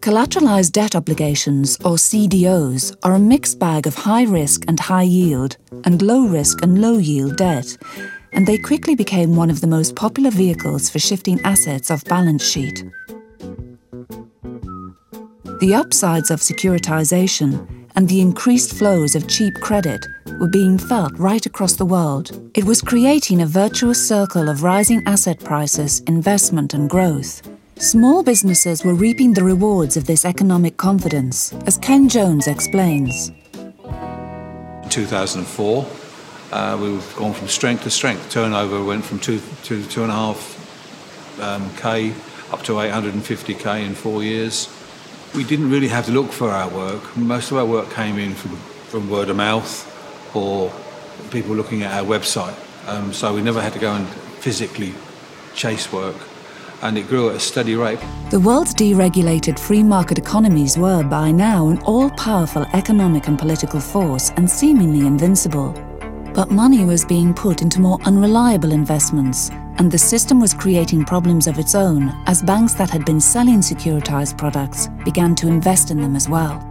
Collateralized debt obligations, or CDOs, are a mixed bag of high risk and high yield, and low risk and low yield debt, and they quickly became one of the most popular vehicles for shifting assets off balance sheet. The upsides of securitization and the increased flows of cheap credit were being felt right across the world. It was creating a virtuous circle of rising asset prices, investment, and growth. Small businesses were reaping the rewards of this economic confidence, as Ken Jones explains. In 2004, uh, we've gone from strength to strength. Turnover went from two to two and a half um, k up to 850k in four years. We didn't really have to look for our work. Most of our work came in from, from word of mouth or people looking at our website. Um, so we never had to go and physically chase work and it grew at a steady rate. The world's deregulated free market economies were by now an all powerful economic and political force and seemingly invincible. But money was being put into more unreliable investments, and the system was creating problems of its own as banks that had been selling securitized products began to invest in them as well.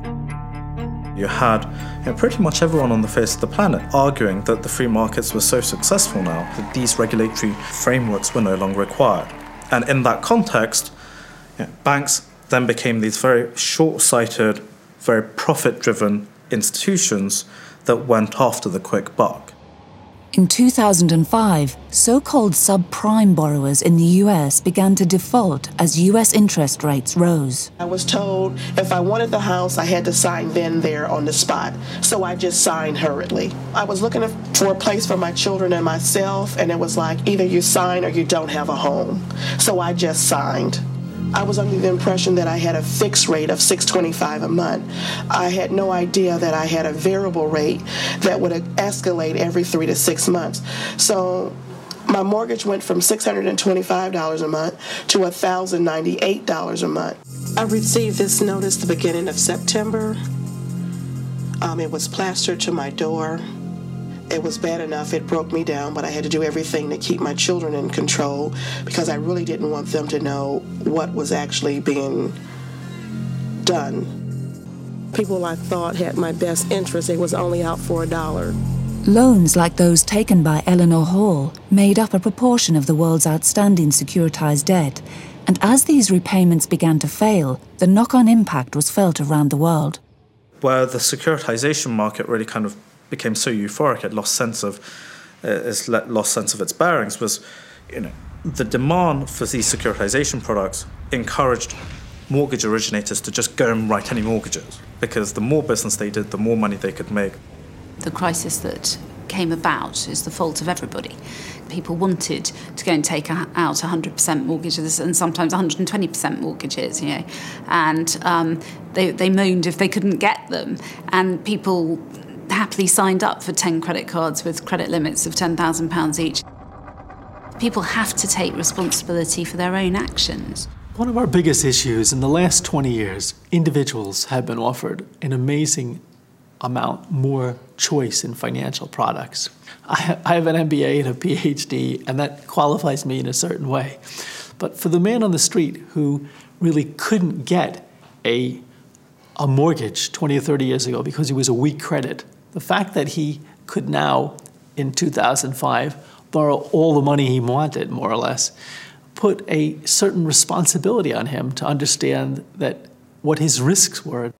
You had you know, pretty much everyone on the face of the planet arguing that the free markets were so successful now that these regulatory frameworks were no longer required. And in that context, you know, banks then became these very short sighted, very profit driven institutions that went after the quick buck. In 2005, so called subprime borrowers in the US began to default as US interest rates rose. I was told if I wanted the house, I had to sign then there on the spot. So I just signed hurriedly. I was looking for a place for my children and myself, and it was like either you sign or you don't have a home. So I just signed. I was under the impression that I had a fixed rate of 625 a month. I had no idea that I had a variable rate that would escalate every 3 to 6 months. So my mortgage went from $625 a month to $1,098 a month. I received this notice the beginning of September. Um, it was plastered to my door. It was bad enough, it broke me down, but I had to do everything to keep my children in control because I really didn't want them to know what was actually being done. People I thought had my best interest, they was only out for a dollar. Loans like those taken by Eleanor Hall made up a proportion of the world's outstanding securitized debt, and as these repayments began to fail, the knock on impact was felt around the world. Where the securitization market really kind of became so euphoric it lost sense of uh, its lost sense of its bearings was you know the demand for these securitization products encouraged mortgage originators to just go and write any mortgages because the more business they did the more money they could make the crisis that came about is the fault of everybody. People wanted to go and take out 100% mortgages and sometimes 120% mortgages, you know, and um, they, they moaned if they couldn't get them. And people happily signed up for 10 credit cards with credit limits of £10,000 each. People have to take responsibility for their own actions. One of our biggest issues in the last 20 years, individuals have been offered an amazing amount more choice in financial products. I have an MBA and a PhD, and that qualifies me in a certain way. But for the man on the street who really couldn't get a, a mortgage 20 or 30 years ago because he was a weak credit, the fact that he could now, in 2005, borrow all the money he wanted, more or less, put a certain responsibility on him to understand that what his risks were.